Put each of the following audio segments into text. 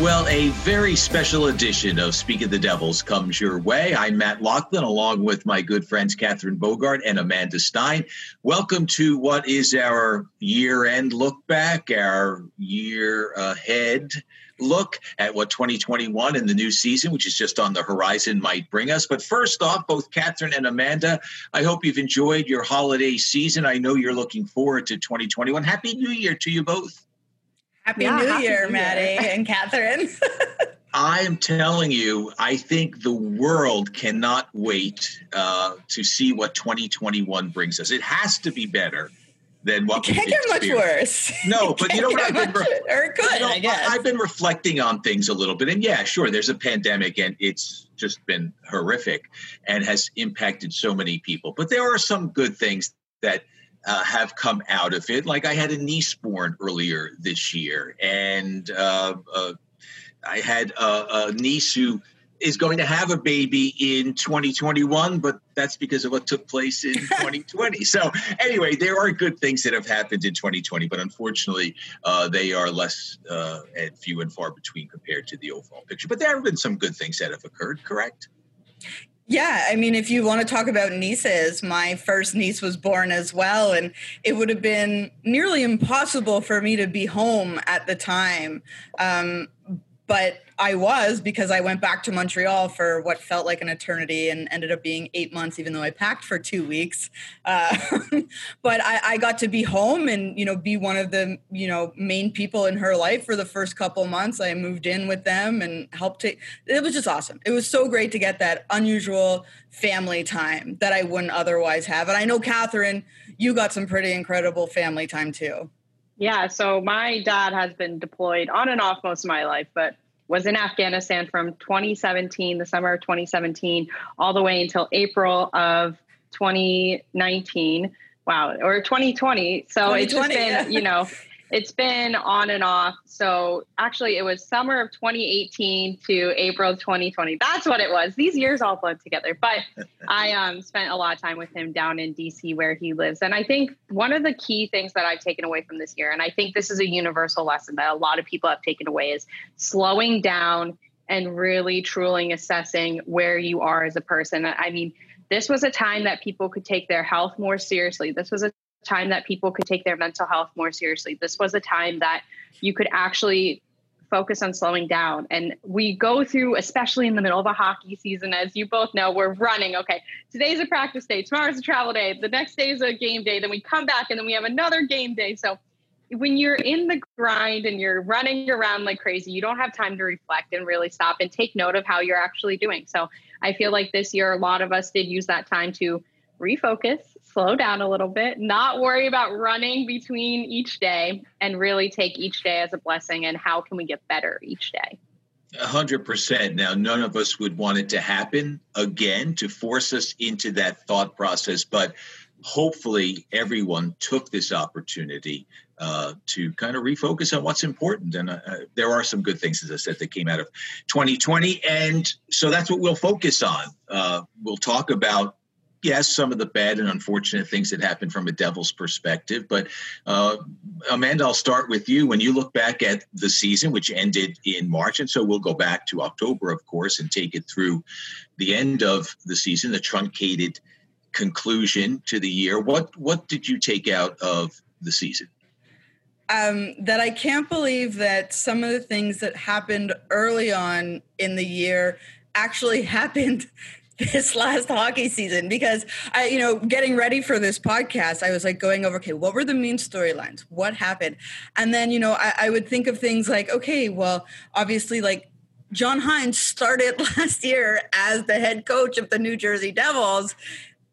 Well, a very special edition of Speak of the Devils comes your way. I'm Matt Loughlin, along with my good friends Catherine Bogart and Amanda Stein. Welcome to what is our year end look back, our year ahead look at what 2021 and the new season, which is just on the horizon, might bring us. But first off, both Catherine and Amanda, I hope you've enjoyed your holiday season. I know you're looking forward to 2021. Happy New Year to you both. Happy yeah, New Happy Year, New Maddie Year. and Catherine. I am telling you, I think the world cannot wait uh, to see what 2021 brings us. It has to be better than what it can't get much worse. No, but you know what? I've been re- or good, you know, I guess. I've been reflecting on things a little bit, and yeah, sure, there's a pandemic, and it's just been horrific and has impacted so many people. But there are some good things that uh, have come out of it. Like I had a niece born earlier this year, and uh, uh, I had a, a, niece who is going to have a baby in 2021, but that's because of what took place in 2020. so anyway, there are good things that have happened in 2020, but unfortunately, uh, they are less uh, and few and far between compared to the overall picture. But there have been some good things that have occurred. Correct? Yeah, I mean, if you want to talk about nieces, my first niece was born as well, and it would have been nearly impossible for me to be home at the time. Um, but I was because I went back to Montreal for what felt like an eternity and ended up being eight months, even though I packed for two weeks. Uh, but I, I, got to be home and you know be one of the you know main people in her life for the first couple months. I moved in with them and helped. To, it was just awesome. It was so great to get that unusual family time that I wouldn't otherwise have. And I know Catherine, you got some pretty incredible family time too. Yeah, so my dad has been deployed on and off most of my life, but was in Afghanistan from 2017, the summer of 2017, all the way until April of 2019. Wow, or 2020. So 2020, it's just been, yeah. you know, it's been on and off. So actually, it was summer of 2018 to April 2020. That's what it was. These years all blend together. But I um, spent a lot of time with him down in DC where he lives. And I think one of the key things that I've taken away from this year, and I think this is a universal lesson that a lot of people have taken away, is slowing down and really truly assessing where you are as a person. I mean, this was a time that people could take their health more seriously. This was a time that people could take their mental health more seriously. This was a time that you could actually focus on slowing down. And we go through, especially in the middle of a hockey season, as you both know, we're running. Okay, today's a practice day, tomorrow's a travel day, the next day is a game day, then we come back and then we have another game day. So when you're in the grind and you're running around like crazy, you don't have time to reflect and really stop and take note of how you're actually doing. So I feel like this year, a lot of us did use that time to refocus, slow down a little bit, not worry about running between each day, and really take each day as a blessing and how can we get better each day. A hundred percent. Now, none of us would want it to happen again to force us into that thought process, but hopefully everyone took this opportunity uh, to kind of refocus on what's important. And uh, uh, there are some good things, as I said, that came out of 2020. And so that's what we'll focus on. Uh, we'll talk about yes, some of the bad and unfortunate things that happened from a devil's perspective. But uh, Amanda, I'll start with you. When you look back at the season, which ended in March, and so we'll go back to October, of course, and take it through the end of the season, the truncated conclusion to the year. What what did you take out of the season? Um, that I can't believe that some of the things that happened early on in the year actually happened this last hockey season because I, you know, getting ready for this podcast, I was like going over, okay, what were the main storylines? What happened? And then, you know, I, I would think of things like, okay, well, obviously, like John Hynes started last year as the head coach of the New Jersey Devils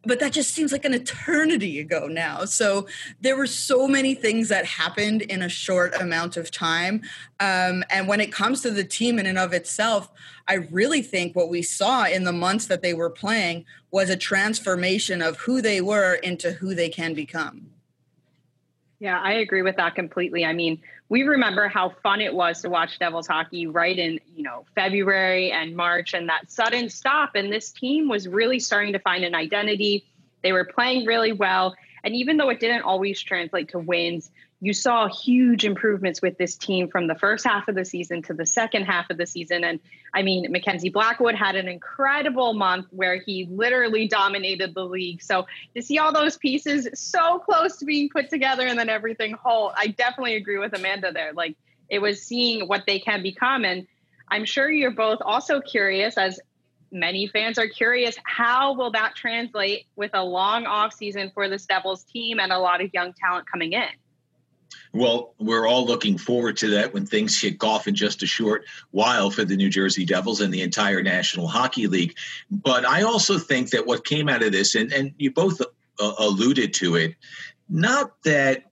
but that just seems like an eternity ago now. So there were so many things that happened in a short amount of time. Um, and when it comes to the team in and of itself, I really think what we saw in the months that they were playing was a transformation of who they were into who they can become. Yeah, I agree with that completely. I mean, we remember how fun it was to watch Devils hockey right in, you know, February and March and that sudden stop and this team was really starting to find an identity. They were playing really well and even though it didn't always translate to wins, you saw huge improvements with this team from the first half of the season to the second half of the season. And I mean, Mackenzie Blackwood had an incredible month where he literally dominated the league. So to see all those pieces so close to being put together and then everything whole, I definitely agree with Amanda there. Like it was seeing what they can become. And I'm sure you're both also curious as many fans are curious how will that translate with a long off season for this devils team and a lot of young talent coming in well, we're all looking forward to that when things kick off in just a short while for the New Jersey Devils and the entire National Hockey League. But I also think that what came out of this, and, and you both uh, alluded to it, not that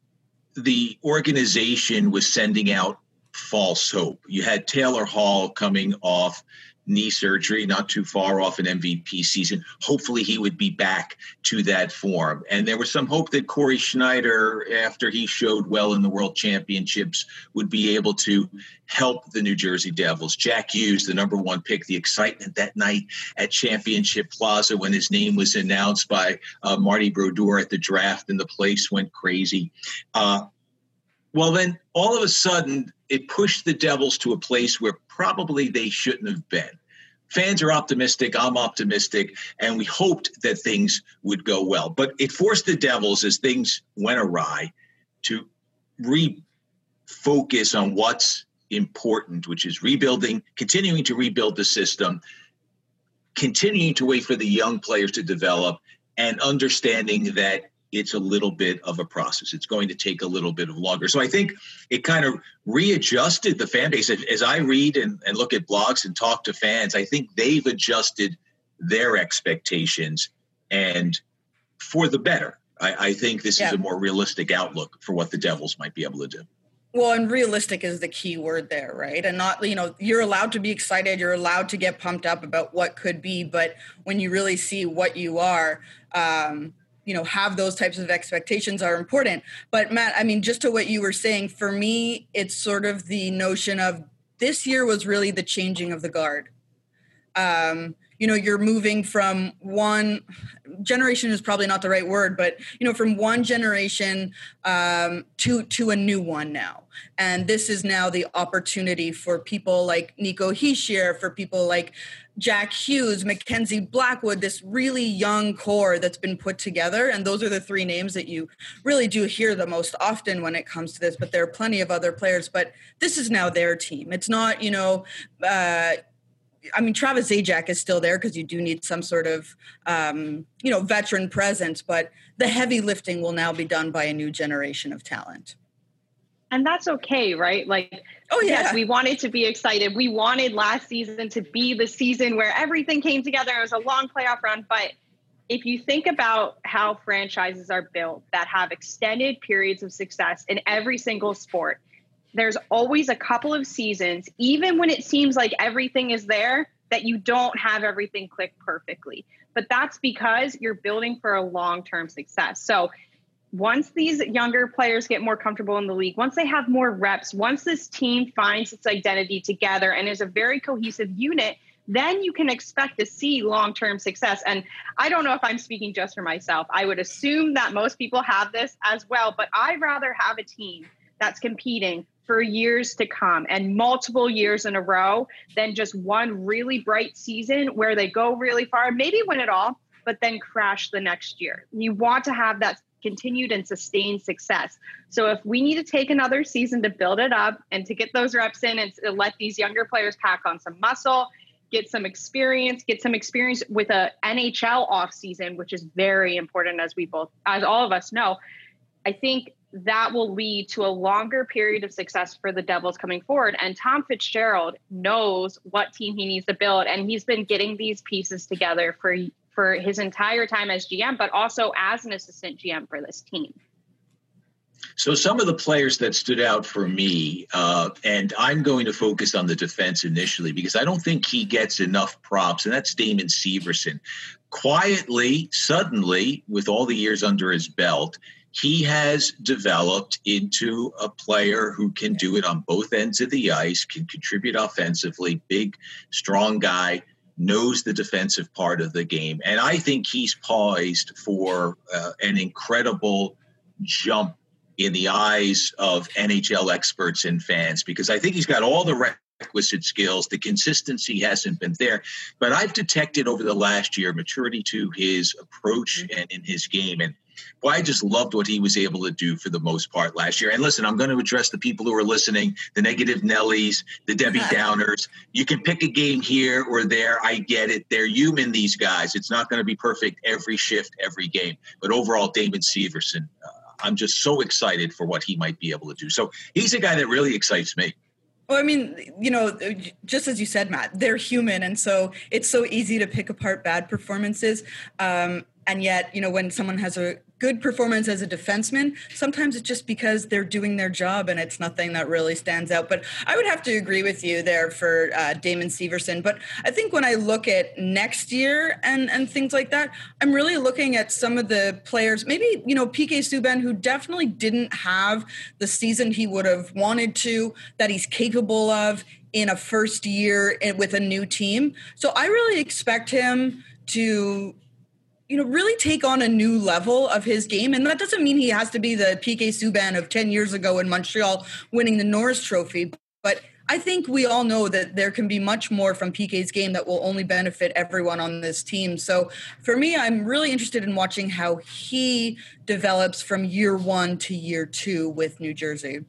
the organization was sending out false hope. You had Taylor Hall coming off knee surgery, not too far off an MVP season. Hopefully, he would be back to that form. And there was some hope that Cory Schneider, after he showed well in the World Championships, would be able to help the New Jersey Devils. Jack Hughes, the number one pick, the excitement that night at Championship Plaza when his name was announced by uh, Marty Brodeur at the draft, and the place went crazy. Uh, well, then all of a sudden, it pushed the Devils to a place where probably they shouldn't have been. Fans are optimistic. I'm optimistic. And we hoped that things would go well. But it forced the Devils, as things went awry, to refocus on what's important, which is rebuilding, continuing to rebuild the system, continuing to wait for the young players to develop, and understanding that it's a little bit of a process. It's going to take a little bit of longer. So I think it kind of readjusted the fan base. As I read and, and look at blogs and talk to fans, I think they've adjusted their expectations and for the better. I, I think this yeah. is a more realistic outlook for what the Devils might be able to do. Well, and realistic is the key word there, right? And not, you know, you're allowed to be excited, you're allowed to get pumped up about what could be, but when you really see what you are, um, you know have those types of expectations are important. But matt i mean just to what you were saying for me it's sort of the notion of this year was really the changing of the guard. Um, you know you're moving from one generation is probably not the right word but you know from one generation um, to to a new one now and this is now the opportunity for people like nico hischier for people like Jack Hughes, Mackenzie Blackwood, this really young core that's been put together. And those are the three names that you really do hear the most often when it comes to this. But there are plenty of other players. But this is now their team. It's not, you know, uh, I mean, Travis Zajac is still there because you do need some sort of, um, you know, veteran presence. But the heavy lifting will now be done by a new generation of talent and that's okay right like oh yeah. yes we wanted to be excited we wanted last season to be the season where everything came together it was a long playoff run but if you think about how franchises are built that have extended periods of success in every single sport there's always a couple of seasons even when it seems like everything is there that you don't have everything click perfectly but that's because you're building for a long-term success so once these younger players get more comfortable in the league, once they have more reps, once this team finds its identity together and is a very cohesive unit, then you can expect to see long term success. And I don't know if I'm speaking just for myself. I would assume that most people have this as well, but I'd rather have a team that's competing for years to come and multiple years in a row than just one really bright season where they go really far, maybe win it all, but then crash the next year. You want to have that continued and sustained success. So if we need to take another season to build it up and to get those reps in and let these younger players pack on some muscle, get some experience, get some experience with a NHL off season, which is very important as we both as all of us know. I think that will lead to a longer period of success for the Devils coming forward. And Tom Fitzgerald knows what team he needs to build. And he's been getting these pieces together for for his entire time as GM, but also as an assistant GM for this team. So, some of the players that stood out for me, uh, and I'm going to focus on the defense initially because I don't think he gets enough props, and that's Damon Severson. Quietly, suddenly, with all the years under his belt, he has developed into a player who can do it on both ends of the ice, can contribute offensively, big, strong guy knows the defensive part of the game. And I think he's poised for uh, an incredible jump in the eyes of NHL experts and fans because I think he's got all the requisite skills. The consistency hasn't been there, but I've detected over the last year maturity to his approach mm-hmm. and in his game. And boy, I just loved what he was able to do for the most part last year. And listen, I'm going to address the people who are listening, the negative Nellies, the Debbie Downers. You can pick a game here or there. I get it. They're human, these guys. It's not going to be perfect every shift, every game. But overall, Damon Severson, uh, I'm just so excited for what he might be able to do. So he's a guy that really excites me. Well, I mean, you know, just as you said, Matt, they're human, and so it's so easy to pick apart bad performances. Um, and yet, you know, when someone has a good performance as a defenseman. Sometimes it's just because they're doing their job and it's nothing that really stands out. But I would have to agree with you there for uh, Damon Severson. But I think when I look at next year and, and things like that, I'm really looking at some of the players, maybe, you know, PK Subban, who definitely didn't have the season he would have wanted to, that he's capable of in a first year with a new team. So I really expect him to you know, really take on a new level of his game. And that doesn't mean he has to be the PK Subban of 10 years ago in Montreal winning the Norris Trophy. But I think we all know that there can be much more from PK's game that will only benefit everyone on this team. So for me, I'm really interested in watching how he develops from year one to year two with New Jersey.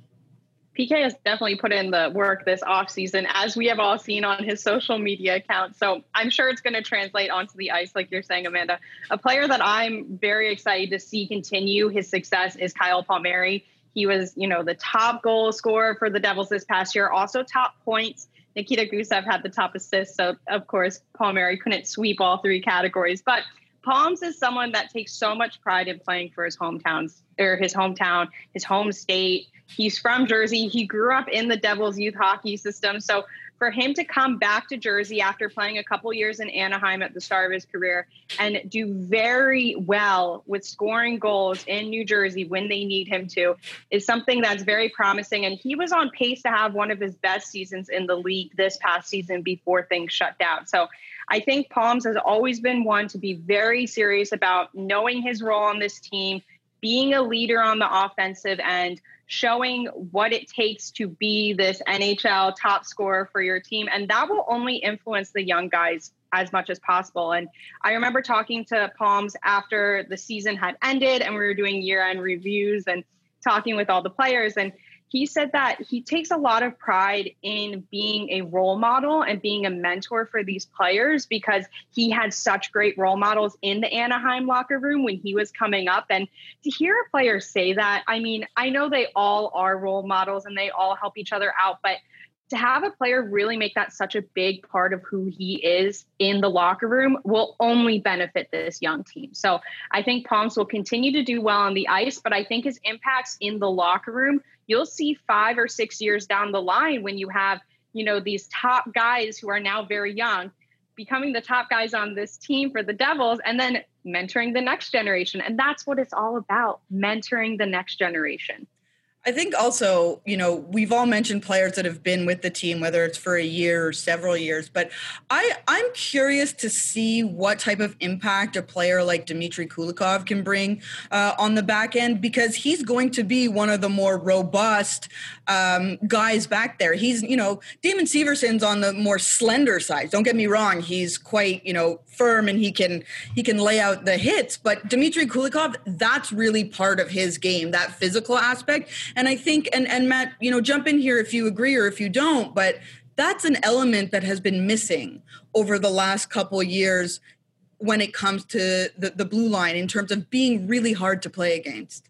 PK has definitely put in the work this offseason, as we have all seen on his social media account. So I'm sure it's going to translate onto the ice, like you're saying, Amanda. A player that I'm very excited to see continue his success is Kyle Palmieri. He was, you know, the top goal scorer for the Devils this past year, also top points. Nikita Gusev had the top assists. So, of course, Palmieri couldn't sweep all three categories. But Palms is someone that takes so much pride in playing for his hometowns or his hometown, his home state. He's from Jersey. He grew up in the Devils youth hockey system. So for him to come back to Jersey after playing a couple years in Anaheim at the start of his career and do very well with scoring goals in New Jersey when they need him to is something that's very promising. And he was on pace to have one of his best seasons in the league this past season before things shut down. So I think Palms has always been one to be very serious about knowing his role on this team, being a leader on the offensive end, showing what it takes to be this NHL top scorer for your team. And that will only influence the young guys as much as possible. And I remember talking to Palms after the season had ended and we were doing year end reviews and talking with all the players. And he said that he takes a lot of pride in being a role model and being a mentor for these players because he had such great role models in the Anaheim locker room when he was coming up. And to hear a player say that, I mean, I know they all are role models and they all help each other out, but to have a player really make that such a big part of who he is in the locker room will only benefit this young team. So I think Palms will continue to do well on the ice, but I think his impacts in the locker room you'll see five or six years down the line when you have, you know, these top guys who are now very young becoming the top guys on this team for the Devils and then mentoring the next generation. And that's what it's all about mentoring the next generation. I think also, you know, we've all mentioned players that have been with the team, whether it's for a year or several years. But I, I'm curious to see what type of impact a player like Dmitry Kulikov can bring uh, on the back end because he's going to be one of the more robust um, guys back there. He's, you know, Damon Severson's on the more slender side. Don't get me wrong; he's quite, you know, firm and he can he can lay out the hits. But Dmitry Kulikov, that's really part of his game, that physical aspect. And I think, and and Matt, you know, jump in here if you agree or if you don't, but that's an element that has been missing over the last couple years when it comes to the, the blue line in terms of being really hard to play against.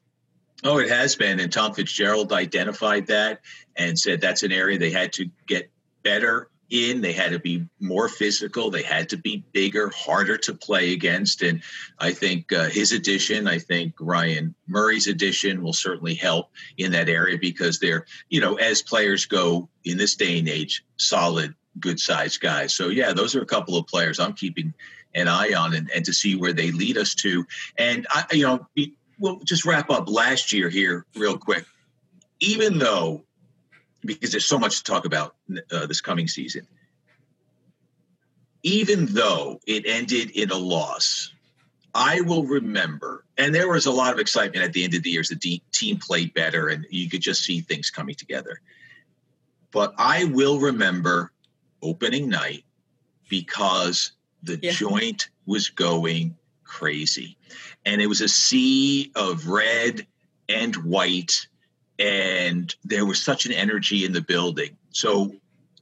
Oh, it has been. And Tom Fitzgerald identified that and said that's an area they had to get better in. They had to be more physical. They had to be bigger, harder to play against. And I think uh, his addition, I think Ryan Murray's addition will certainly help in that area because they're, you know, as players go in this day and age, solid, good sized guys. So, yeah, those are a couple of players I'm keeping an eye on and, and to see where they lead us to. And, I, you know, we'll just wrap up last year here real quick. Even though because there's so much to talk about uh, this coming season. Even though it ended in a loss, I will remember, and there was a lot of excitement at the end of the year as the team played better and you could just see things coming together. But I will remember opening night because the yeah. joint was going crazy. And it was a sea of red and white, and there was such an energy in the building. So,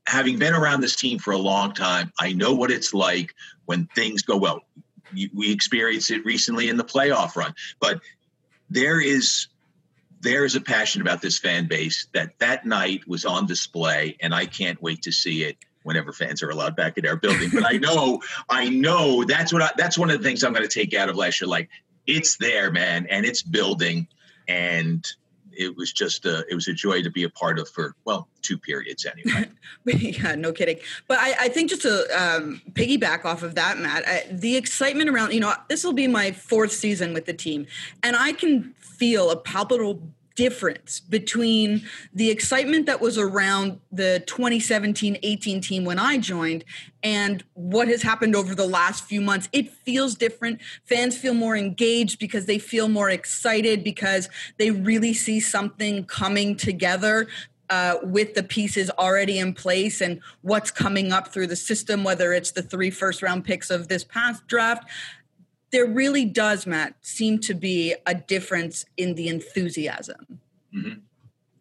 having been around this team for a long time, I know what it's like when things go well. We experienced it recently in the playoff run, but there is there is a passion about this fan base that that night was on display, and I can't wait to see it whenever fans are allowed back in our building. But I know, I know that's what I, that's one of the things I'm going to take out of last year. Like it's there, man, and it's building, and it was just a it was a joy to be a part of for well two periods anyway. yeah, no kidding. But I, I think just to um, piggyback off of that, Matt, I, the excitement around you know this will be my fourth season with the team, and I can feel a palpable difference between the excitement that was around the 2017-18 team when I joined and what has happened over the last few months. It feels different. Fans feel more engaged because they feel more excited because they really see something coming together uh, with the pieces already in place and what's coming up through the system, whether it's the three first round picks of this past draft there really does, Matt, seem to be a difference in the enthusiasm. Mm-hmm.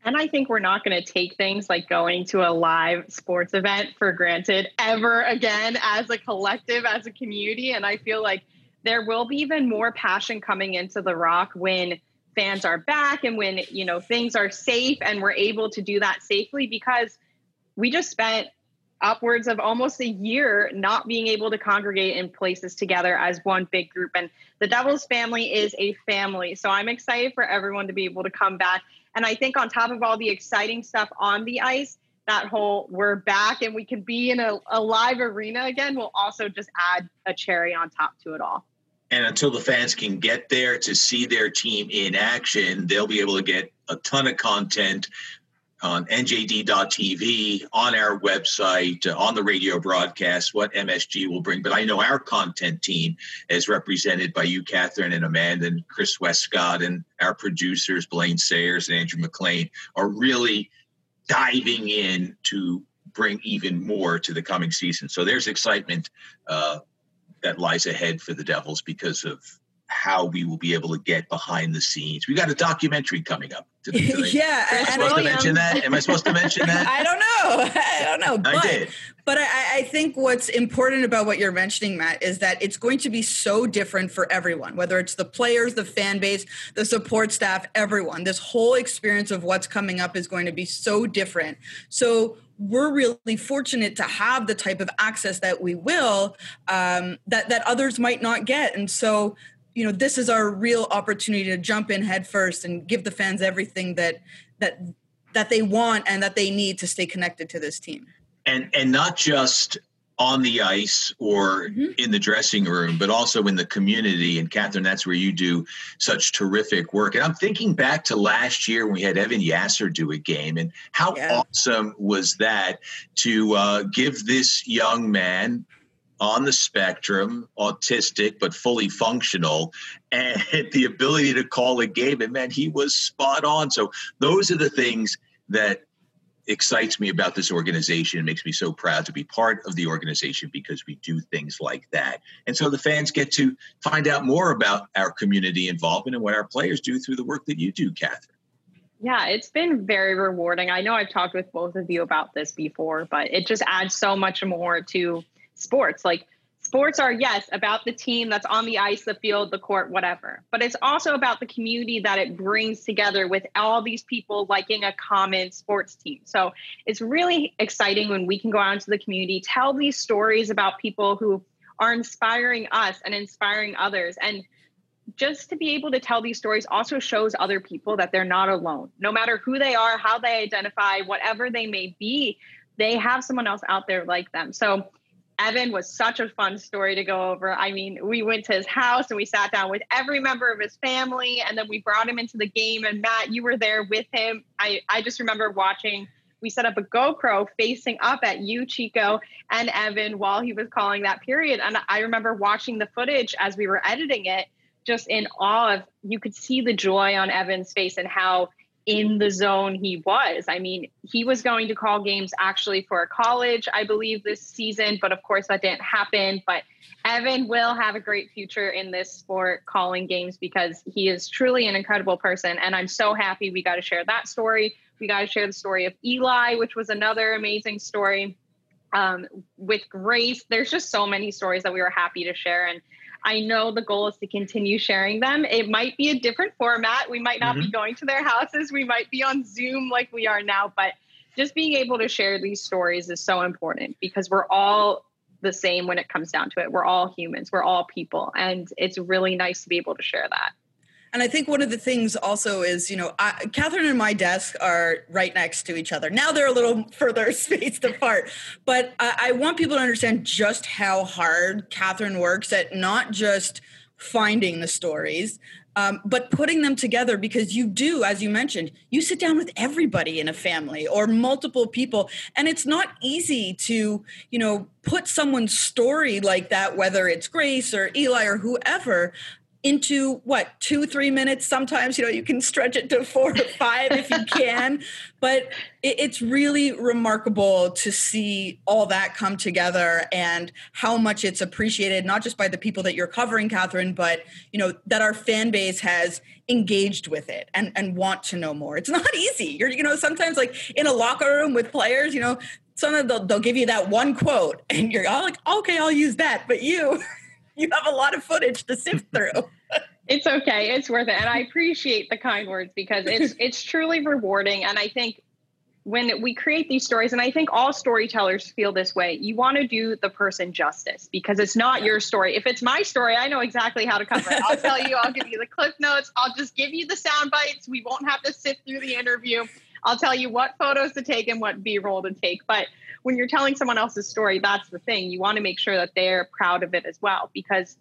And I think we're not going to take things like going to a live sports event for granted ever again as a collective, as a community. And I feel like there will be even more passion coming into the rock when fans are back and when you know things are safe and we're able to do that safely because we just spent upwards of almost a year not being able to congregate in places together as one big group. And the Devils family is a family. So I'm excited for everyone to be able to come back. And I think on top of all the exciting stuff on the ice, that whole we're back and we can be in a, a live arena again will also just add a cherry on top to it all. And until the fans can get there to see their team in action, they'll be able to get a ton of content on njd.tv, on our website, uh, on the radio broadcast, what MSG will bring. But I know our content team is represented by you, Catherine, and Amanda, and Chris Westcott, and our producers, Blaine Sayers and Andrew McLean, are really diving in to bring even more to the coming season. So there's excitement uh, that lies ahead for the Devils because of how we will be able to get behind the scenes. We got a documentary coming up. Yeah, am I supposed to mention that? Am I supposed to mention that? I don't know. I don't know. But, I did. But I, I think what's important about what you're mentioning, Matt, is that it's going to be so different for everyone, whether it's the players, the fan base, the support staff, everyone. This whole experience of what's coming up is going to be so different. So we're really fortunate to have the type of access that we will um, that that others might not get and so you know this is our real opportunity to jump in head first and give the fans everything that that that they want and that they need to stay connected to this team and and not just on the ice or mm-hmm. in the dressing room, but also in the community. And Catherine, that's where you do such terrific work. And I'm thinking back to last year when we had Evan Yasser do a game, and how yeah. awesome was that to uh, give this young man on the spectrum, autistic but fully functional, and the ability to call a game. And man, he was spot on. So those are the things that excites me about this organization and makes me so proud to be part of the organization because we do things like that. And so the fans get to find out more about our community involvement and what our players do through the work that you do, Catherine. Yeah, it's been very rewarding. I know I've talked with both of you about this before, but it just adds so much more to sports. Like sports are, yes, about the team that's on the ice, the field, the court, whatever. But it's also about the community that it brings together with all these people liking a common sports team. So it's really exciting when we can go out into the community, tell these stories about people who are inspiring us and inspiring others. And just to be able to tell these stories also shows other people that they're not alone. No matter who they are, how they identify, whatever they may be, they have someone else out there like them. So Evan was such a fun story to go over. I mean, we went to his house and we sat down with every member of his family, and then we brought him into the game. And Matt, you were there with him. I, I just remember watching we set up a GoPro facing up at you, Chico, and Evan while he was calling that period. And I remember watching the footage as we were editing it, just in awe of you could see the joy on Evan's face and how in the zone he was. I mean, he was going to call games actually for college, I believe, this season, but of course that didn't happen. But Evan will have a great future in this sport calling games because he is truly an incredible person. And I'm so happy we got to share that story. We got to share the story of Eli, which was another amazing story. Um, with Grace, there's just so many stories that we were happy to share. And I know the goal is to continue sharing them. It might be a different format. We might not mm-hmm. be going to their houses. We might be on Zoom like we are now, but just being able to share these stories is so important because we're all the same when it comes down to it. We're all humans, we're all people. And it's really nice to be able to share that. And I think one of the things also is, you know, I, Catherine and my desk are right next to each other. Now they're a little further spaced apart, but I, I want people to understand just how hard Catherine works at not just finding the stories, um, but putting them together because you do, as you mentioned, you sit down with everybody in a family or multiple people, and it's not easy to, you know, put someone's story like that, whether it's Grace or Eli or whoever, into what two three minutes? Sometimes you know you can stretch it to four or five if you can. But it, it's really remarkable to see all that come together and how much it's appreciated not just by the people that you're covering catherine but you know that our fan base has engaged with it and and want to know more. It's not easy. You're you know sometimes like in a locker room with players you know sometimes they'll, they'll give you that one quote and you're all like okay i'll use that. But you you have a lot of footage to sift through. it's okay. It's worth it. And I appreciate the kind words because it's it's truly rewarding. And I think when we create these stories, and I think all storytellers feel this way, you want to do the person justice because it's not your story. If it's my story, I know exactly how to cover it. I'll tell you, I'll give you the clip notes, I'll just give you the sound bites. We won't have to sit through the interview. I'll tell you what photos to take and what B roll to take. But when you're telling someone else's story, that's the thing. You want to make sure that they're proud of it as well because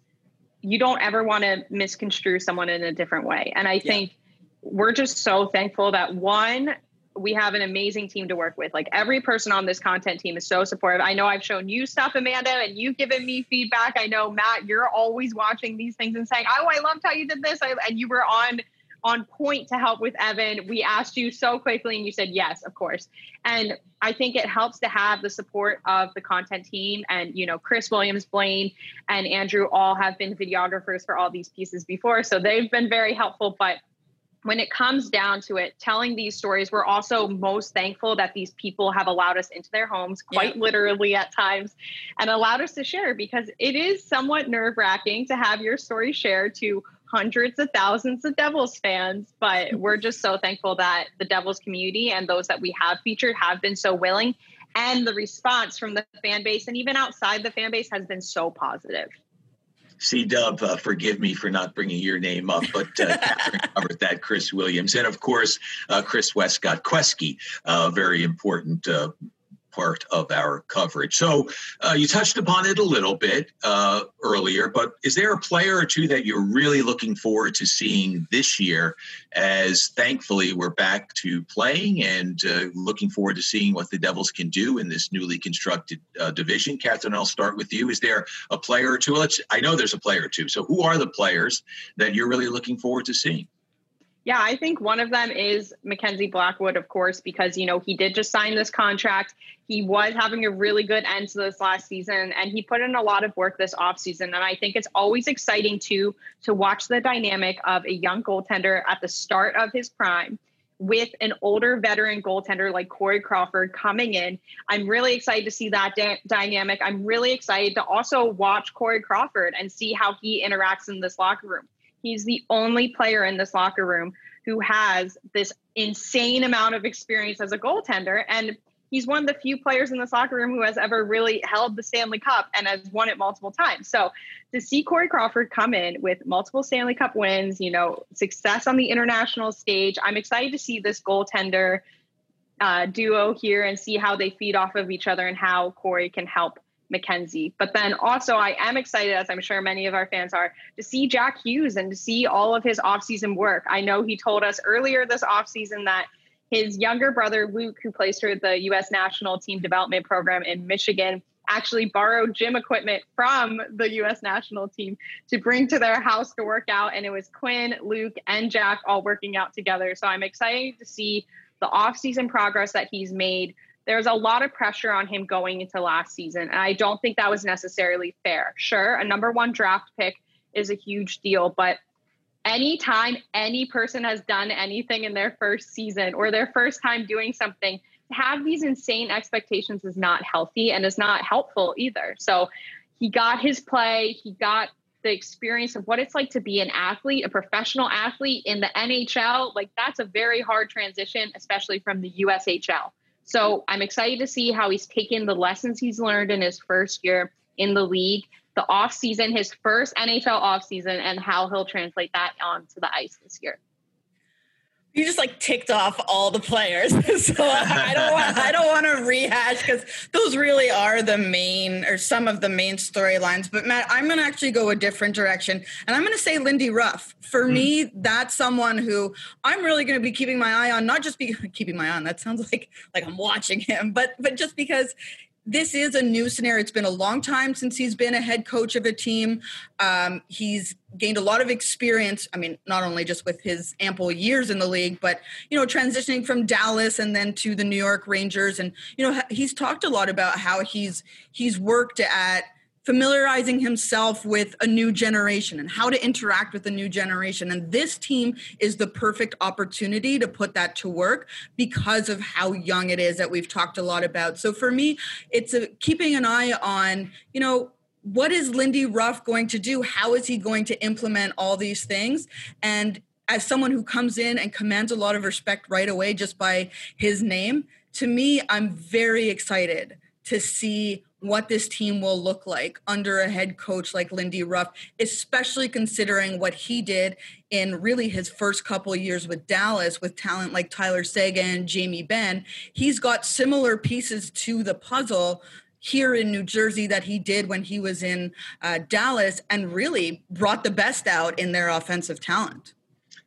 you don't ever want to misconstrue someone in a different way. And I yeah. think we're just so thankful that one, we have an amazing team to work with. Like every person on this content team is so supportive. I know I've shown you stuff, Amanda, and you've given me feedback. I know Matt, you're always watching these things and saying, "Oh, I loved how you did this," I, and you were on on point to help with Evan. We asked you so quickly and you said yes, of course. And I think it helps to have the support of the content team and, you know, Chris Williams, Blaine, and Andrew all have been videographers for all these pieces before. So they've been very helpful. But when it comes down to it, telling these stories, we're also most thankful that these people have allowed us into their homes, quite yeah. literally at times, and allowed us to share because it is somewhat nerve wracking to have your story shared to hundreds of thousands of Devils fans, but we're just so thankful that the Devils community and those that we have featured have been so willing. And the response from the fan base and even outside the fan base has been so positive. C Dub, uh, forgive me for not bringing your name up, but uh, Catherine covered that. Chris Williams, and of course, uh, Chris Westcott Quesky, uh, very important uh, part of our coverage. So uh, you touched upon it a little bit uh, earlier, but is there a player or two that you're really looking forward to seeing this year? As thankfully we're back to playing and uh, looking forward to seeing what the Devils can do in this newly constructed uh, division. Catherine, I'll start with you. Is there a player or two? Let's. I know there's a player or two. So who are the players that you're really looking forward to seeing? Yeah, I think one of them is Mackenzie Blackwood, of course, because you know he did just sign this contract. He was having a really good end to this last season, and he put in a lot of work this offseason. And I think it's always exciting too to watch the dynamic of a young goaltender at the start of his prime with an older veteran goaltender like Corey Crawford coming in. I'm really excited to see that da- dynamic. I'm really excited to also watch Corey Crawford and see how he interacts in this locker room. He's the only player in this locker room who has this insane amount of experience as a goaltender. And he's one of the few players in this locker room who has ever really held the Stanley Cup and has won it multiple times. So to see Corey Crawford come in with multiple Stanley Cup wins, you know, success on the international stage, I'm excited to see this goaltender uh, duo here and see how they feed off of each other and how Corey can help Mackenzie. But then also, I am excited, as I'm sure many of our fans are, to see Jack Hughes and to see all of his offseason work. I know he told us earlier this offseason that his younger brother, Luke, who plays for the U.S. national team development program in Michigan, actually borrowed gym equipment from the U.S. national team to bring to their house to work out. And it was Quinn, Luke, and Jack all working out together. So I'm excited to see the offseason progress that he's made. There's a lot of pressure on him going into last season. And I don't think that was necessarily fair. Sure, a number one draft pick is a huge deal, but anytime any person has done anything in their first season or their first time doing something, to have these insane expectations is not healthy and is not helpful either. So he got his play, he got the experience of what it's like to be an athlete, a professional athlete in the NHL. Like that's a very hard transition, especially from the USHL. So I'm excited to see how he's taken the lessons he's learned in his first year in the league the off season, his first NHL off season, and how he'll translate that onto the ice this year. You just like ticked off all the players, so I don't want I don't want to rehash because those really are the main or some of the main storylines. But Matt, I'm going to actually go a different direction, and I'm going to say Lindy Ruff. For mm. me, that's someone who I'm really going to be keeping my eye on. Not just be keeping my eye on. That sounds like like I'm watching him, but but just because this is a new scenario. It's been a long time since he's been a head coach of a team. Um, he's gained a lot of experience. I mean, not only just with his ample years in the league, but you know, transitioning from Dallas and then to the New York Rangers. And you know, he's talked a lot about how he's he's worked at familiarizing himself with a new generation and how to interact with a new generation. And this team is the perfect opportunity to put that to work because of how young it is that we've talked a lot about. So for me, it's a, keeping an eye on, you know, what is Lindy Ruff going to do? How is he going to implement all these things? And as someone who comes in and commands a lot of respect right away just by his name, to me, I'm very excited to see what this team will look like under a head coach like Lindy Ruff, especially considering what he did in really his first couple years with Dallas with talent like Tyler Seguin, Jamie Benn. He's got similar pieces to the puzzle here in New Jersey that he did when he was in uh, Dallas and really brought the best out in their offensive talent.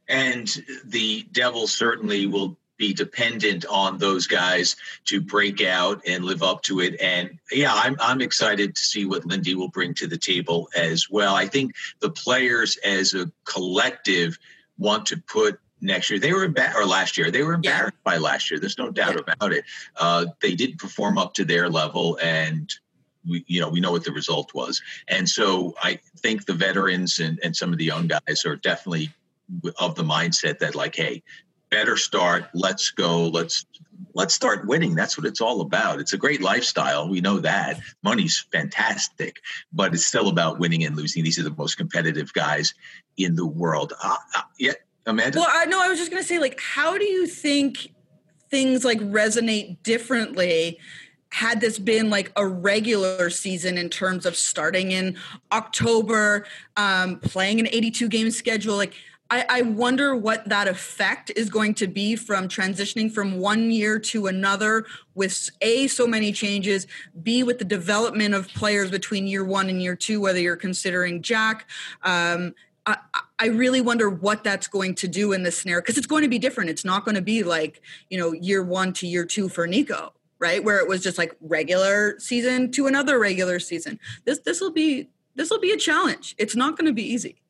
And the Devils certainly will be dependent on those guys to break out and live up to it. And yeah, I'm I'm excited to see what Lindy will bring to the table as well. I think the players as a collective want to put next year. They were embarrassed, or last year. They were embarrassed yeah. by last year. There's no doubt yeah. about it. Uh, they didn't perform up to their level, and we, you know, we know what the result was. And so I think the veterans and, and some of the young guys are definitely of the mindset that like, hey, better start. Let's go. Let's let's start winning. That's what it's all about. It's a great lifestyle. We know that. Money's fantastic, but it's still about winning and losing. These are the most competitive guys in the world. Uh, uh, yeah, Amanda. Well, I know. I was just going to say, like, how do you think things like resonate differently? had this been like a regular season in terms of starting in October, um, playing an 82 game schedule, like I, I, wonder what that effect is going to be from transitioning from one year to another with A, so many changes, B, with the development of players between year one and year two, whether you're considering Jack. Um, I, I really wonder what that's going to do in this scenario because it's going to be different. It's not going to be like, you know, year one to year two for Nico, right? Where it was just like regular season to another regular season. This this will be this will be a challenge. It's not going to be easy.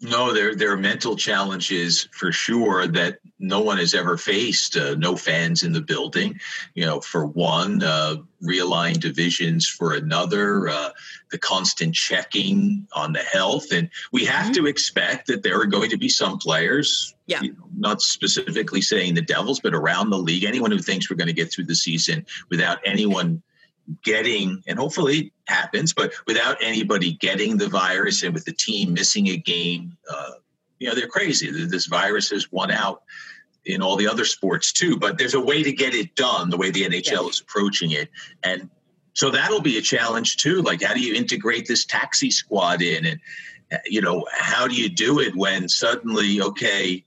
No, there there are mental challenges for sure that no one has ever faced. Uh, no fans in the building, you know, for one, uh, realign divisions for another, uh, the constant checking on the health, and we have mm-hmm. to expect that there are going to be some players. Yeah. You know, not specifically saying the Devils, but around the league, anyone who thinks we're going to get through the season without anyone getting, and hopefully it happens, but without anybody getting the virus and with the team missing a game, uh, you know, they're crazy. This virus has won out in all the other sports too, but there's a way to get it done the way the NHL yeah. is approaching it. And so that'll be a challenge too. Like, how do you integrate this taxi squad in? And, you know, how do you do it when suddenly, okay,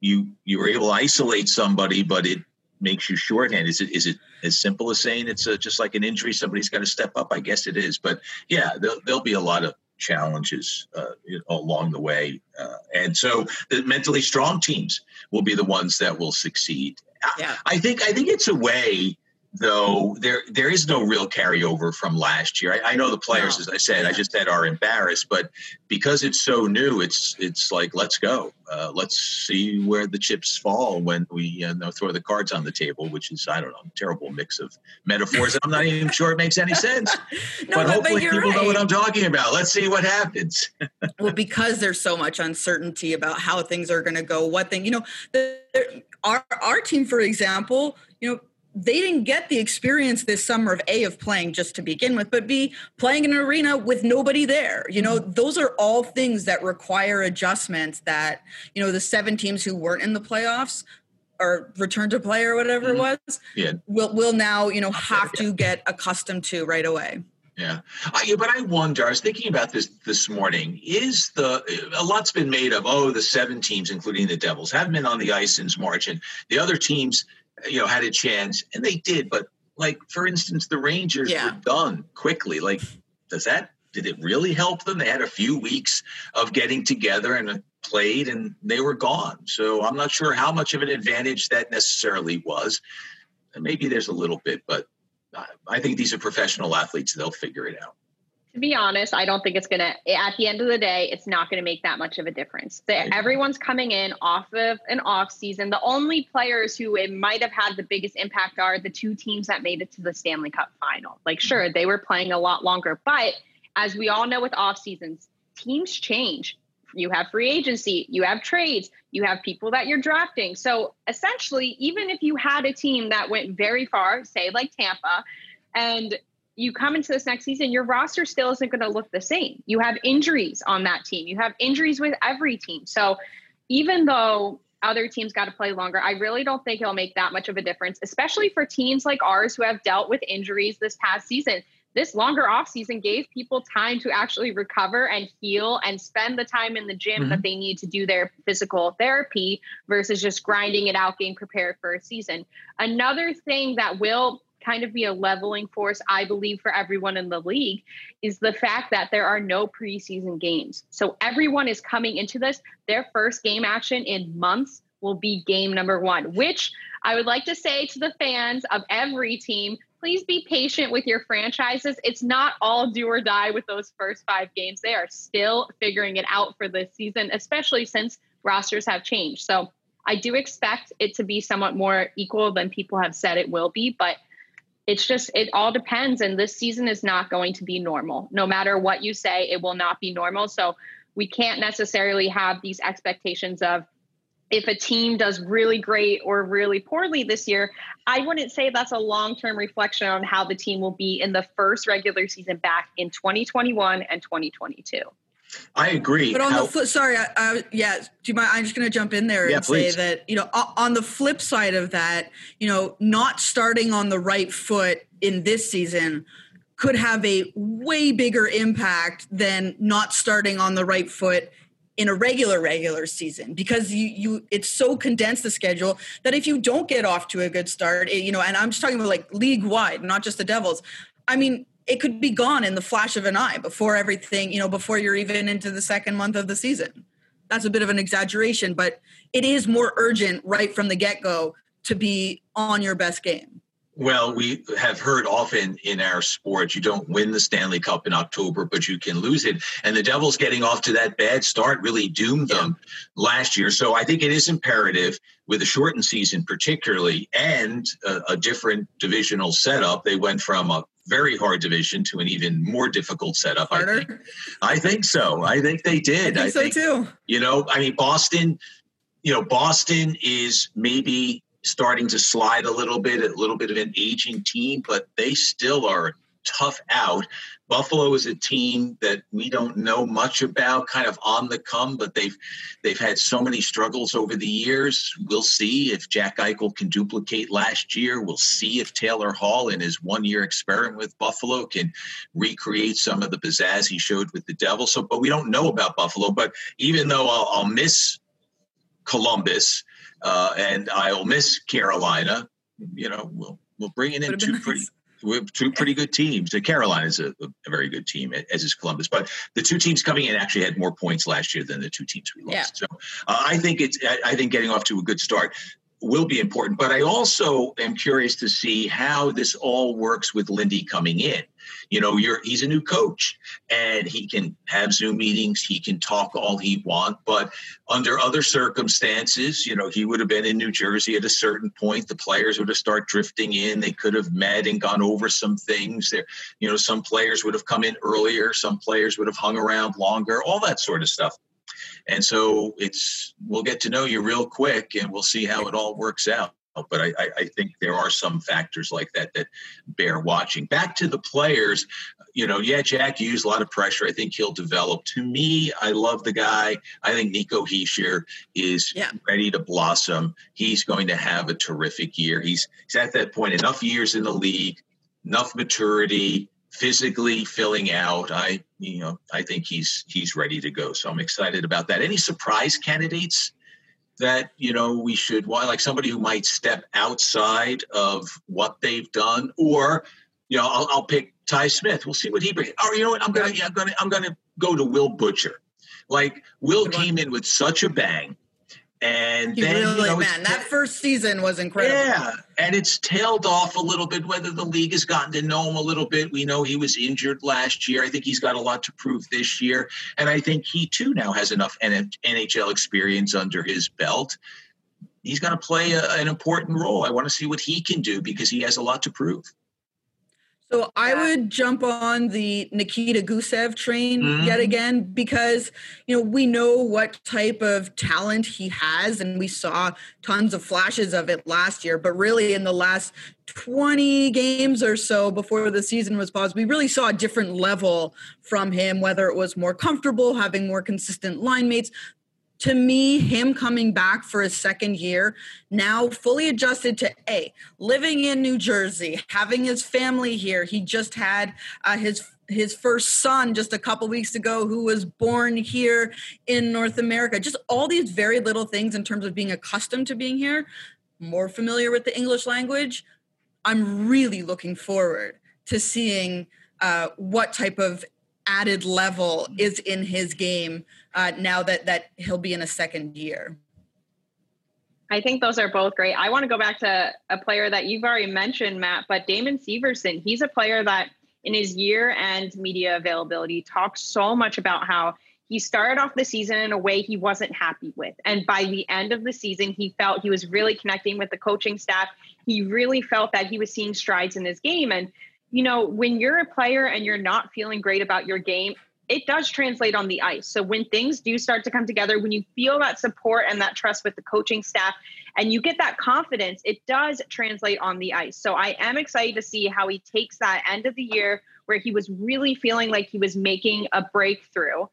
you you were able to isolate somebody, but it makes you shorthand. Is it is it as simple as saying it's a, just like an injury? Somebody's got to step up. I guess it is. But yeah, there'll, there'll be a lot of challenges uh, along the way. Uh, and so the mentally strong teams will be the ones that will succeed. Yeah. I, I think I think it's a way though there there is no real carryover from last year. I, I know the players, no. as I said, I just said are embarrassed, but because it's so new, it's it's like let's go, uh, let's see where the chips fall when we uh, know, throw the cards on the table, which is I don't know, terrible mix of metaphors. I'm not even sure it makes any sense, no, but, but hopefully but people right. know what I'm talking about. Let's see what happens. well, because there's so much uncertainty about how things are going to go, what thing you know, the, our our team, for example, you know they didn't get the experience this summer of a of playing just to begin with but b playing in an arena with nobody there you know mm-hmm. those are all things that require adjustments that you know the seven teams who weren't in the playoffs or return to play or whatever mm-hmm. it was yeah. will will now you know have to get accustomed to right away yeah, I, but I wonder. I was thinking about this this morning. Is the a lot's been made of? Oh, the seven teams, including the Devils, haven't been on the ice since March, and the other teams you know, had a chance, and they did. But like, for instance, the Rangers yeah. were done quickly. Like, does that did it really help them? They had a few weeks of getting together and played, and they were gone. So I'm not sure how much of an advantage that necessarily was. And maybe there's a little bit, but uh, I think these are professional athletes; they'll figure it out to be honest, I don't think it's going to, at the end of the day, it's not going to make that much of a difference. The, everyone's coming in off of an off season. The only players who it might have had the biggest impact are the two teams that made it to the Stanley Cup final. Like, sure, mm-hmm. they were playing a lot longer, but as we all know with off seasons, teams change. You have free agency, you have trades, you have people that you're drafting. So essentially, even if you had a team that went very far, say like Tampa, and you come into this next season, your roster still isn't going to look the same. You have injuries on that team. You have injuries with every team. So even though other teams got to play longer, I really don't think it'll make that much of a difference, especially for teams like ours who have dealt with injuries this past season. This longer offseason gave people time to actually recover and heal and spend the time in the gym mm-hmm. that they need to do their physical therapy versus just grinding it out, getting prepared for a season. Another thing that will kind of be a leveling force, I believe, for everyone in the league is the fact that there are no preseason games. So everyone is coming into this, their first game action in months will be game number one, which I would like to say to the fans of every team please be patient with your franchises. It's not all do or die with those first five games. They are still figuring it out for this season, especially since rosters have changed. So I do expect it to be somewhat more equal than people have said it will be, but it's just it all depends and this season is not going to be normal. No matter what you say it will not be normal. So we can't necessarily have these expectations of if a team does really great or really poorly this year i wouldn't say that's a long-term reflection on how the team will be in the first regular season back in 2021 and 2022 I agree. But on How, the flip, sorry, I, I, yeah, do you mind? I'm just going to jump in there yeah, and please. say that you know, on the flip side of that, you know, not starting on the right foot in this season could have a way bigger impact than not starting on the right foot in a regular regular season because you you it's so condensed the schedule that if you don't get off to a good start it, you know and i'm just talking about like league wide not just the devils i mean it could be gone in the flash of an eye before everything, you know, before you're even into the second month of the season. That's a bit of an exaggeration, but it is more urgent right from the get go to be on your best game. Well, we have heard often in our sport, you don't win the Stanley Cup in October, but you can lose it. And the Devils getting off to that bad start really doomed them last year. So I think it is imperative with a shortened season, particularly, and a, a different divisional setup. They went from a very hard division to an even more difficult setup. Harder? I think. I think so. I think they did. I think, I think so too. You know, I mean, Boston. You know, Boston is maybe starting to slide a little bit, a little bit of an aging team, but they still are tough out. Buffalo is a team that we don't know much about, kind of on the come, but they've they've had so many struggles over the years. We'll see if Jack Eichel can duplicate last year. We'll see if Taylor Hall, in his one year experiment with Buffalo, can recreate some of the pizzazz he showed with the Devils. So, but we don't know about Buffalo. But even though I'll, I'll miss Columbus uh, and I'll miss Carolina, you know, we'll we'll bring it in two nice. pretty we have two pretty good teams. Carolina is a, a, very good team, as is Columbus. But the two teams coming in actually had more points last year than the two teams we lost. Yeah. So uh, I think it's I think getting off to a good start will be important. But I also am curious to see how this all works with Lindy coming in. You know, you're he's a new coach and he can have Zoom meetings, he can talk all he want, but under other circumstances, you know, he would have been in New Jersey at a certain point. The players would have started drifting in. They could have met and gone over some things. There, you know, some players would have come in earlier, some players would have hung around longer, all that sort of stuff. And so it's we'll get to know you real quick and we'll see how it all works out. But I, I think there are some factors like that that bear watching. Back to the players, you know, yeah, Jack Hughes a lot of pressure. I think he'll develop. To me, I love the guy. I think Nico Hischier is yeah. ready to blossom. He's going to have a terrific year. He's he's at that point, enough years in the league, enough maturity, physically filling out. I, you know, I think he's he's ready to go. So I'm excited about that. Any surprise candidates that you know we should? Why, like somebody who might step outside of what they've done, or you know, I'll, I'll pick Ty Smith. We'll see what he brings. Oh, you know what? I'm gonna, yeah, I'm gonna, I'm gonna go to Will Butcher. Like Will came in with such a bang and he then, really, you know, man, that first season was incredible. Yeah, and it's tailed off a little bit. Whether the league has gotten to know him a little bit, we know he was injured last year. I think he's got a lot to prove this year, and I think he too now has enough NHL experience under his belt. He's going to play a, an important role. I want to see what he can do because he has a lot to prove. So I would jump on the Nikita Gusev train mm-hmm. yet again because you know we know what type of talent he has and we saw tons of flashes of it last year but really in the last 20 games or so before the season was paused we really saw a different level from him whether it was more comfortable having more consistent line mates to me, him coming back for his second year, now fully adjusted to A, living in New Jersey, having his family here. He just had uh, his his first son just a couple weeks ago who was born here in North America. Just all these very little things in terms of being accustomed to being here, more familiar with the English language. I'm really looking forward to seeing uh, what type of added level is in his game uh, now that that he'll be in a second year. I think those are both great. I want to go back to a player that you've already mentioned, Matt, but Damon Severson. He's a player that in his year and media availability talks so much about how he started off the season in a way he wasn't happy with. And by the end of the season, he felt he was really connecting with the coaching staff. He really felt that he was seeing strides in his game. And you know, when you're a player and you're not feeling great about your game, it does translate on the ice. So when things do start to come together, when you feel that support and that trust with the coaching staff and you get that confidence, it does translate on the ice. So I am excited to see how he takes that end of the year where he was really feeling like he was making a breakthrough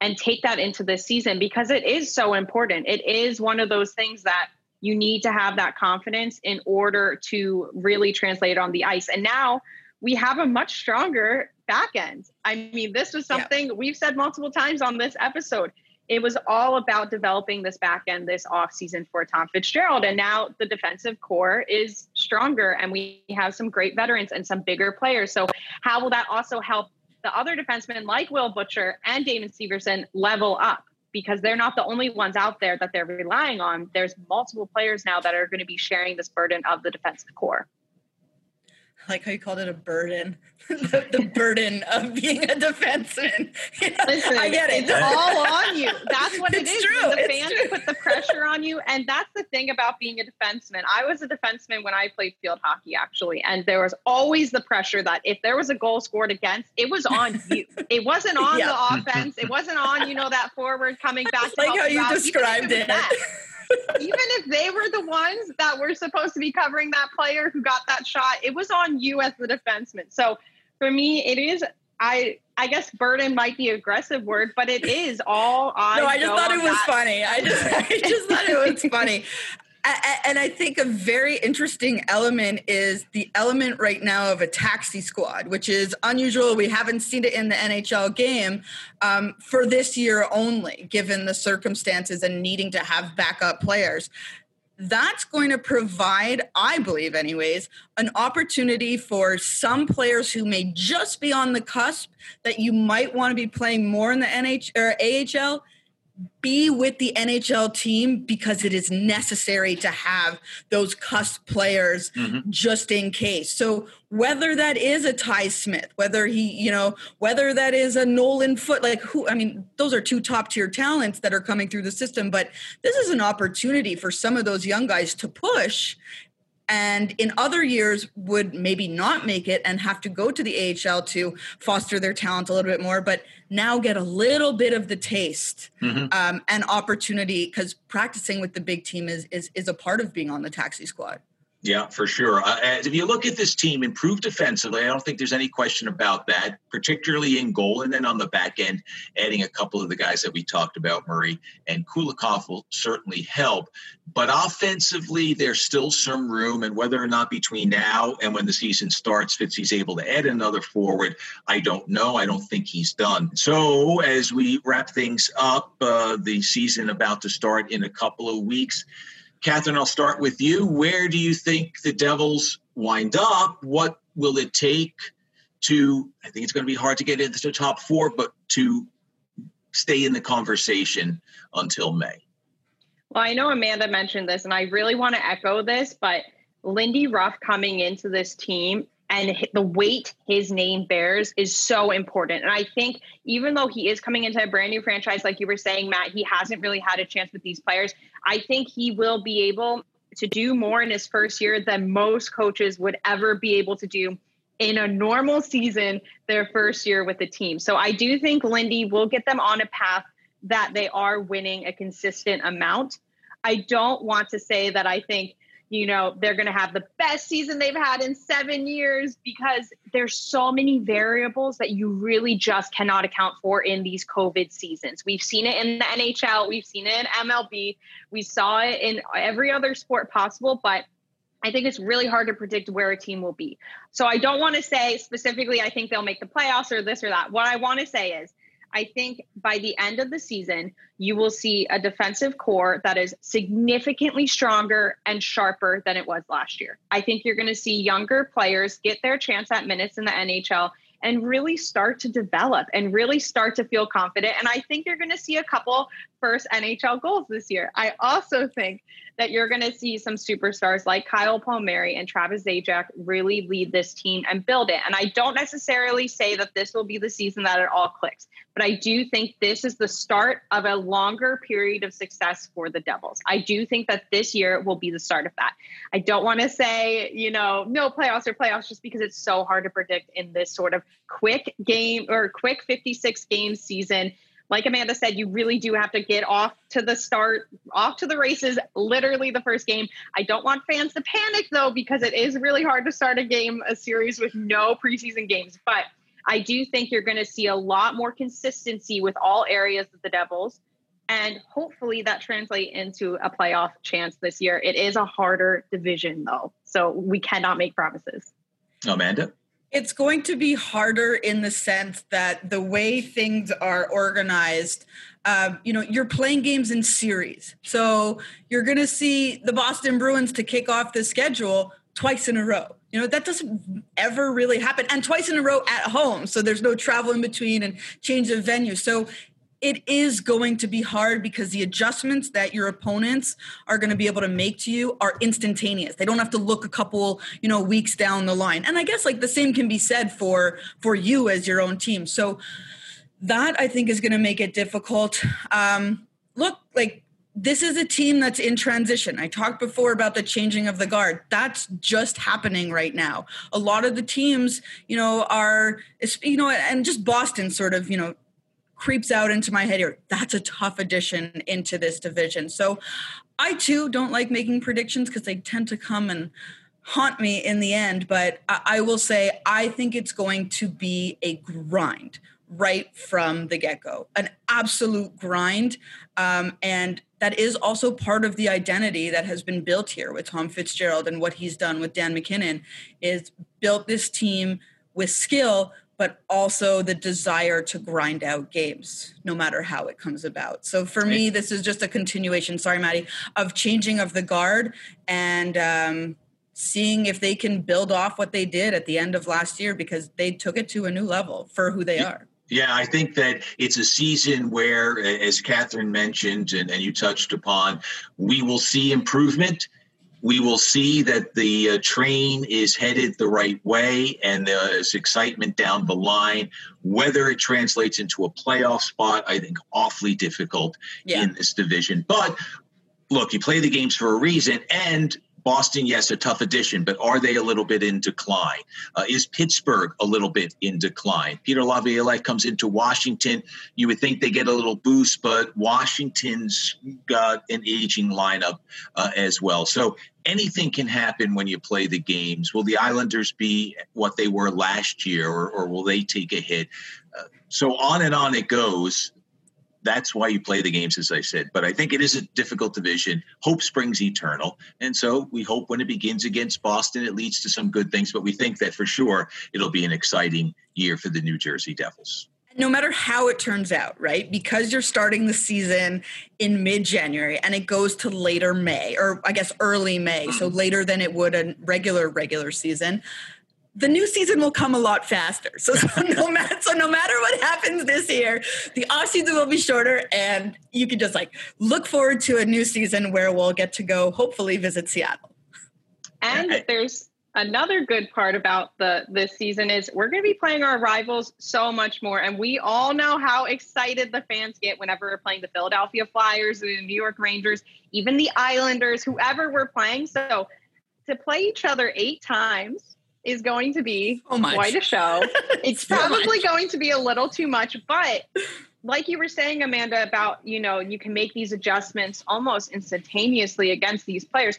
and take that into this season because it is so important. It is one of those things that you need to have that confidence in order to really translate on the ice. And now we have a much stronger back end. I mean, this was something yeah. we've said multiple times on this episode. It was all about developing this back end this offseason for Tom Fitzgerald. And now the defensive corps is stronger and we have some great veterans and some bigger players. So, how will that also help the other defensemen like Will Butcher and Damon Severson level up? Because they're not the only ones out there that they're relying on. There's multiple players now that are going to be sharing this burden of the defensive corps like how you called it a burden, the, the, burden of being a defenseman. Listen, I get it. It's all on you. That's what it's it is. True. The it's fans true. put the pressure on you, and that's the thing about being a defenseman. I was a defenseman when I played field hockey, actually, and there was always the pressure that if there was a goal scored against, it was on you. It wasn't on the offense. It wasn't on you know that forward coming back. like how you, you described it. Even if they were the ones that were supposed to be covering that player who got that shot, it was on you as the defenseman. So for me, it is I I guess burden might be aggressive word, but it is all I. No, I just thought it was that. funny. I just I just thought it was funny and I think a very interesting element is the element right now of a taxi squad, which is unusual. We haven't seen it in the NHL game um, for this year only, given the circumstances and needing to have backup players. that's going to provide, I believe, anyways, an opportunity for some players who may just be on the cusp that you might want to be playing more in the NHL or AHL be with the NHL team because it is necessary to have those cusp players mm-hmm. just in case. So whether that is a Ty Smith, whether he, you know, whether that is a Nolan Foote, like who, I mean, those are two top tier talents that are coming through the system, but this is an opportunity for some of those young guys to push and in other years would maybe not make it and have to go to the AHL to foster their talent a little bit more, but now get a little bit of the taste mm-hmm. um, and opportunity because practicing with the big team is, is is a part of being on the taxi squad. Yeah, for sure. Uh, if you look at this team, improved defensively, I don't think there's any question about that, particularly in goal. And then on the back end, adding a couple of the guys that we talked about, Murray and Kulikov, will certainly help. But offensively, there's still some room. And whether or not between now and when the season starts, Fitzy's able to add another forward, I don't know. I don't think he's done. So as we wrap things up, uh, the season about to start in a couple of weeks. Catherine, I'll start with you. Where do you think the Devils wind up? What will it take to, I think it's going to be hard to get into the top four, but to stay in the conversation until May? Well, I know Amanda mentioned this, and I really want to echo this, but Lindy Ruff coming into this team and the weight his name bears is so important. And I think even though he is coming into a brand new franchise, like you were saying, Matt, he hasn't really had a chance with these players. I think he will be able to do more in his first year than most coaches would ever be able to do in a normal season their first year with the team. So I do think Lindy will get them on a path that they are winning a consistent amount. I don't want to say that I think you know they're going to have the best season they've had in seven years because there's so many variables that you really just cannot account for in these covid seasons we've seen it in the nhl we've seen it in mlb we saw it in every other sport possible but I think it's really hard to predict where a team will be. So I don't want to say specifically, I think they'll make the playoffs or this or that. What I want to say is, I think by the end of the season, you will see a defensive corps that is significantly stronger and sharper than it was last year. I think you're going to see younger players get their chance at minutes in the NHL and really start to develop and really start to feel confident. And I think you're going to see a couple first NHL goals this year. I also think that you're going to see some superstars like Kyle Palmieri and Travis Zajac really lead this team and build it. And I don't necessarily say that this will be the season that it all clicks, but I do think this is the start of a longer period of success for the Devils. I do think that this year will be the start of that. I don't want to say, you know, no playoffs or playoffs just because it's so hard to predict in this sort of quick game or quick 56 game season like Amanda said, you really do have to get off to the start, off to the races, literally the first game. I don't want fans to panic though, because it is really hard to start a game, a series with no preseason games. But I do think you're going to see a lot more consistency with all areas of the Devils. And hopefully that translate into a playoff chance this year. It is a harder division though. So we cannot make promises. Amanda? It's going to be harder in the sense that the way things are organized, um, you know, you're playing games in series. So you're going to see the Boston Bruins to kick off the schedule twice in a row. You know, that doesn't ever really happen. And twice in a row at home. So there's no travel in between and change of venue. So it is going to be hard because the adjustments that your opponents are going to be able to make to you are instantaneous they don't have to look a couple you know weeks down the line and i guess like the same can be said for for you as your own team so that i think is going to make it difficult um look like this is a team that's in transition. I talked before about the changing of the guard. That's just happening right now. A lot of the teams, you know, are, you know, and just Boston sort of, you know, creeps out into my head here. That's a tough addition into this division. So I too don't like making predictions because they tend to come and haunt me in the end. But I, will say I think it's going to be a grind right from the get go, an absolute grind. Um, and that is also part of the identity that has been built here with Tom Fitzgerald and what he's done with Dan MacKinnon is built this team with skill but also the desire to grind out games no matter how it comes about. So for me, this is just a continuation, sorry, Maddie, of changing of the guard and um, seeing if they can build off what they did at the end of last year because they took it to a new level for who they are. Yeah, I think that it's a season where, as Catherine mentioned and, and you touched upon, we will see improvement we will see that the uh, train is headed the right way and there's excitement down the line. Whether it translates into a playoff spot, I think awfully difficult yeah. in this division. But look, you play the games for a reason. And Boston, yes, a tough addition, but are they a little bit in decline? Uh, is Pittsburgh a little bit in decline? Peter Laviolette comes into Washington. You would think they get a little boost, but Washington's got an aging lineup uh, as well. So anything can happen when you play the games. Will the Islanders be what they were last year, or, or will they take a hit? Uh, so on and on it goes that's why you play the games, as I said. But I think it is a difficult division. Hope springs eternal. And so we hope when it begins against Boston, it leads to some good things. But we think that for sure it'll be an exciting year for the New Jersey Devils. No matter how it turns out, right? Because you're starting the season in mid January and it goes to later May, or I guess early May, so mm-hmm. later than it would a regular, regular season the new season will come a lot faster. So, so no matter so no matter what happens this year, the off season will be shorter, and you can just like look forward to a new season where we'll get to go hopefully visit Seattle. And there's another good part about the this season is we're going to be playing our rivals so much more, and we all know how excited the fans get whenever we're playing the Philadelphia Flyers, the New York Rangers, even the Islanders, whoever we're playing. So to play each other eight times is going to be so quite a show. It's so probably much. going to be a little too much, but like you were saying, Amanda, about you know you can make these adjustments almost instantaneously against these players.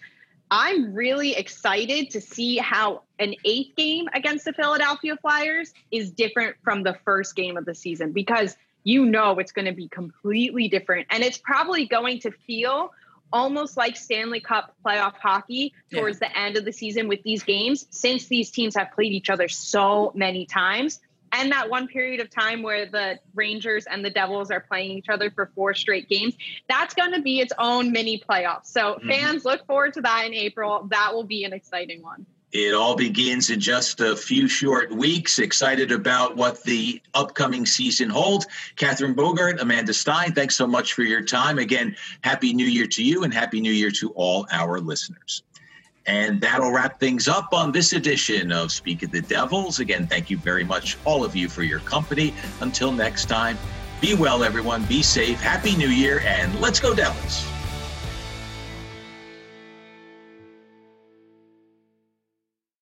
I'm really excited to see how an eighth game against the Philadelphia Flyers is different from the first game of the season because you know it's going to be completely different and it's probably going to feel almost like Stanley Cup playoff hockey towards yeah. the end of the season with these games, since these teams have played each other so many times. And that one period of time where the Rangers and the Devils are playing each other for four straight games, that's going to be its own mini playoff. So, mm-hmm. fans, look forward to that in April. That will be an exciting one. It all begins in just a few short weeks. Excited about what the upcoming season holds. Catherine Bogart, Amanda Stein, thanks so much for your time. Again, Happy New Year to you and Happy New Year to all our listeners. And that'll wrap things up on this edition of Speak of the Devils. Again, thank you very much, all of you, for your company. Until next time, be well, everyone. Be safe. Happy New Year, and let's go, Devils.